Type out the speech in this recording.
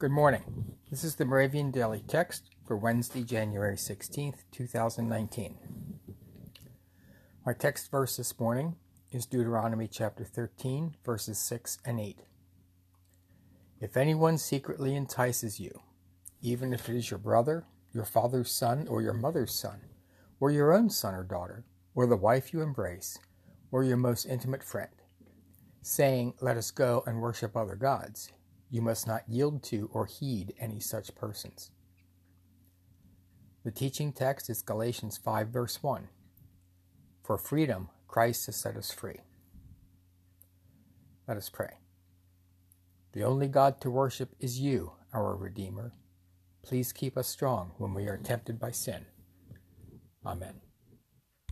Good morning. This is the Moravian Daily Text for Wednesday, January 16th, 2019. Our text verse this morning is Deuteronomy chapter 13, verses 6 and 8. If anyone secretly entices you, even if it is your brother, your father's son, or your mother's son, or your own son or daughter, or the wife you embrace, or your most intimate friend, saying, Let us go and worship other gods, you must not yield to or heed any such persons. The teaching text is Galatians 5, verse 1. For freedom, Christ has set us free. Let us pray. The only God to worship is you, our Redeemer. Please keep us strong when we are tempted by sin. Amen.